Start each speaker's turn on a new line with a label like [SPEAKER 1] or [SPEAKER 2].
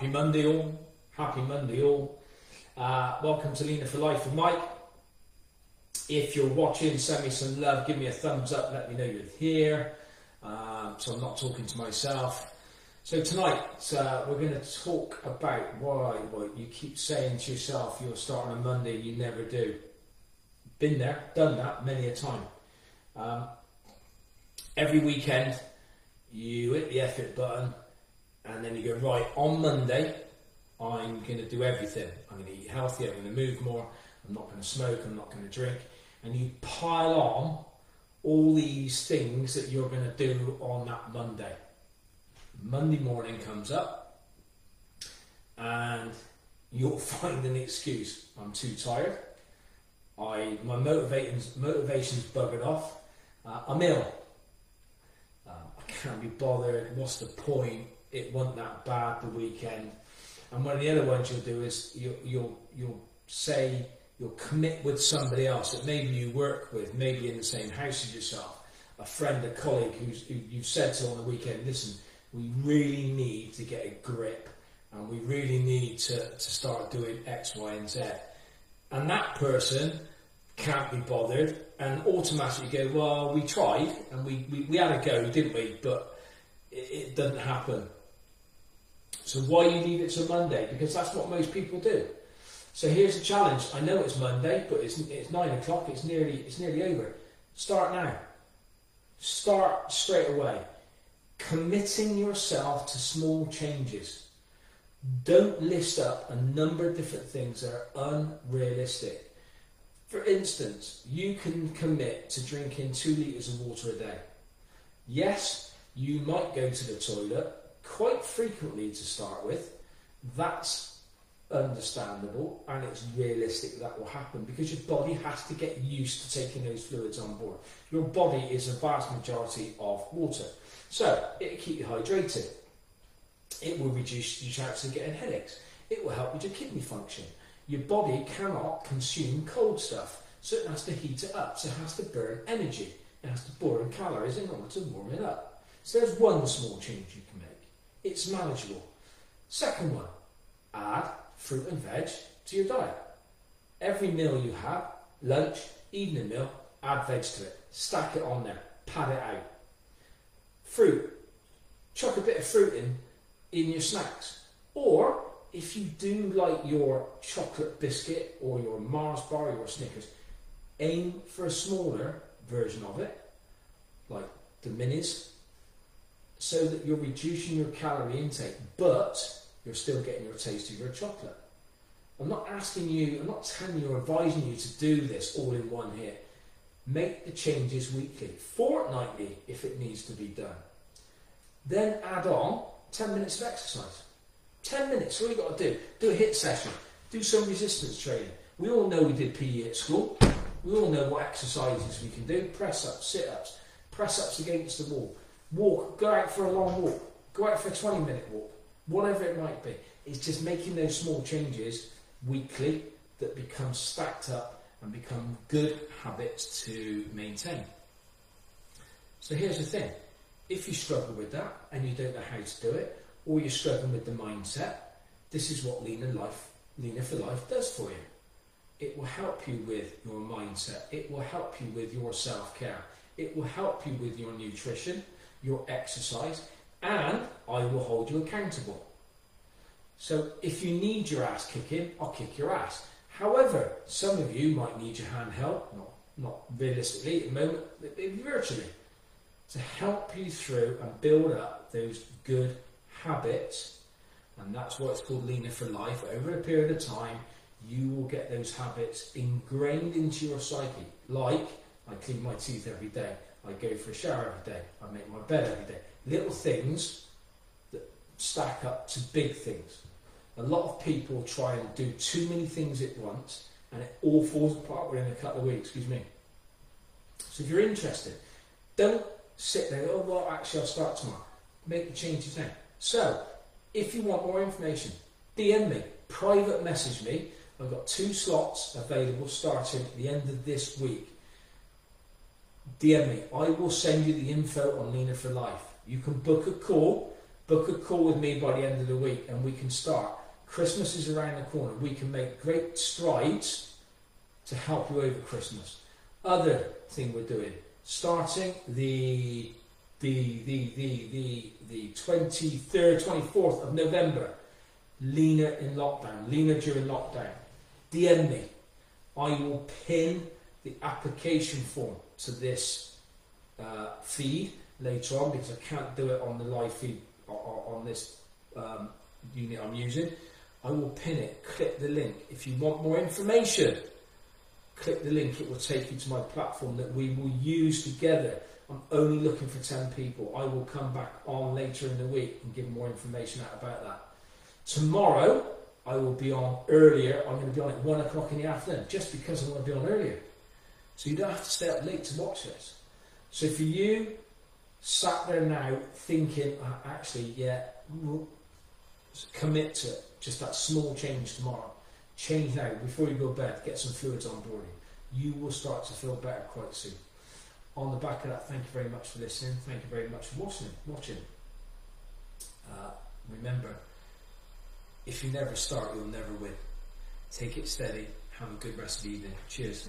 [SPEAKER 1] Happy Monday all. Happy Monday all. Uh, welcome to Leaner for Life with Mike. If you're watching, send me some love, give me a thumbs up, let me know you're here. Um, so I'm not talking to myself. So tonight uh, we're going to talk about why you keep saying to yourself you're starting on Monday, you never do. Been there, done that many a time. Um, every weekend you hit the effort button and then you go, right, on Monday, I'm going to do everything. I'm going to eat healthy, I'm going to move more, I'm not going to smoke, I'm not going to drink. And you pile on all these things that you're going to do on that Monday. Monday morning comes up and you'll find an excuse. I'm too tired. I my motivation's motivation's buggered off. Uh, I'm ill. Um, I can't be bothered. What's the point? It wasn't that bad the weekend. And one of the other ones you'll do is you, you'll you'll say you'll commit with somebody else that maybe you work with, maybe in the same house as yourself, a friend, a colleague who's, who you've said to on the weekend, listen, we really need to get a grip and we really need to, to start doing X, Y, and Z. And that person can't be bothered and automatically go, well, we tried and we, we, we had a go, didn't we? But it, it doesn't happen. So why you leave it to Monday? Because that's what most people do. So here's the challenge. I know it's Monday, but it's, it's nine o'clock. It's nearly it's nearly over. Start now. Start straight away. Committing yourself to small changes. Don't list up a number of different things that are unrealistic. For instance, you can commit to drinking two litres of water a day. Yes, you might go to the toilet quite frequently to start with. That's understandable and it's realistic that will happen because your body has to get used to taking those fluids on board. Your body is a vast majority of water. So it'll keep you hydrated. It will reduce your chance of getting headaches. It will help with your kidney function. Your body cannot consume cold stuff, so it has to heat it up, so it has to burn energy. It has to burn calories in order to warm it up. So there's one small change you can make. It's manageable. Second one, add fruit and veg to your diet. Every meal you have, lunch, evening meal, add veg to it. Stack it on there. Pad it out. Fruit. Chuck a bit of fruit in in your snacks. Or if you do like your chocolate biscuit or your Mars bar or your Snickers, aim for a smaller version of it, like the minis, so that you're reducing your calorie intake, but you're still getting your taste of your chocolate. I'm not asking you, I'm not telling you or advising you to do this all in one hit. Make the changes weekly, fortnightly if it needs to be done. Then add on 10 minutes of exercise. 10 minutes, all you got to do. Do a HIIT session, do some resistance training. We all know we did PE at school. We all know what exercises we can do press ups, sit ups, press ups against the wall, walk, go out for a long walk, go out for a 20 minute walk whatever it might be. It's just making those small changes weekly that become stacked up and become good habits to maintain. So here's the thing. If you struggle with that and you don't know how to do it, or you're struggling with the mindset, this is what Leaner Life, Leaner for Life does for you. It will help you with your mindset. It will help you with your self-care. It will help you with your nutrition, your exercise, and I will hold you accountable. So if you need your ass kicking, I'll kick your ass. However, some of you might need your hand held, not, not realistically at the moment, virtually, to help you through and build up those good habits. And that's what it's called Leaner for Life. Over a period of time, you will get those habits ingrained into your psyche. Like, I clean my teeth every day, I go for a shower every day, I make my bed every day little things that stack up to big things. A lot of people try and do too many things at once and it all falls apart within a couple of weeks, excuse me. So if you're interested, don't sit there, oh well actually I'll start tomorrow. Make the changes now. So if you want more information, DM me, private message me. I've got two slots available starting at the end of this week. DM me. I will send you the info on Leaner for Life. You can book a call book a call with me by the end of the week and we can start. Christmas is around the corner. We can make great strides to help you over Christmas. Other thing we're doing, starting the the the the the, the 23rd, 24th of November, Leaner in lockdown, Leaner during lockdown. DM me. I will pin the application form to this uh, feed later on because I can't do it on the live feed on this um, unit I'm using. I will pin it, click the link. If you want more information, click the link, it will take you to my platform that we will use together. I'm only looking for 10 people. I will come back on later in the week and give more information out about that. Tomorrow, I will be on earlier. I'm going to be on at 1 o'clock in the afternoon just because I want to be on earlier. So you don't have to stay up late to watch this. So for you, sat there now thinking, uh, actually, yeah, commit to. Just that small change tomorrow. Change now before you go to bed. Get some fluids on board. You will start to feel better quite soon. On the back of that, thank you very much for listening. Thank you very much for watching. Watching. Uh, remember, if you never start, you'll never win. Take it steady. Have a good rest of the evening. Cheers.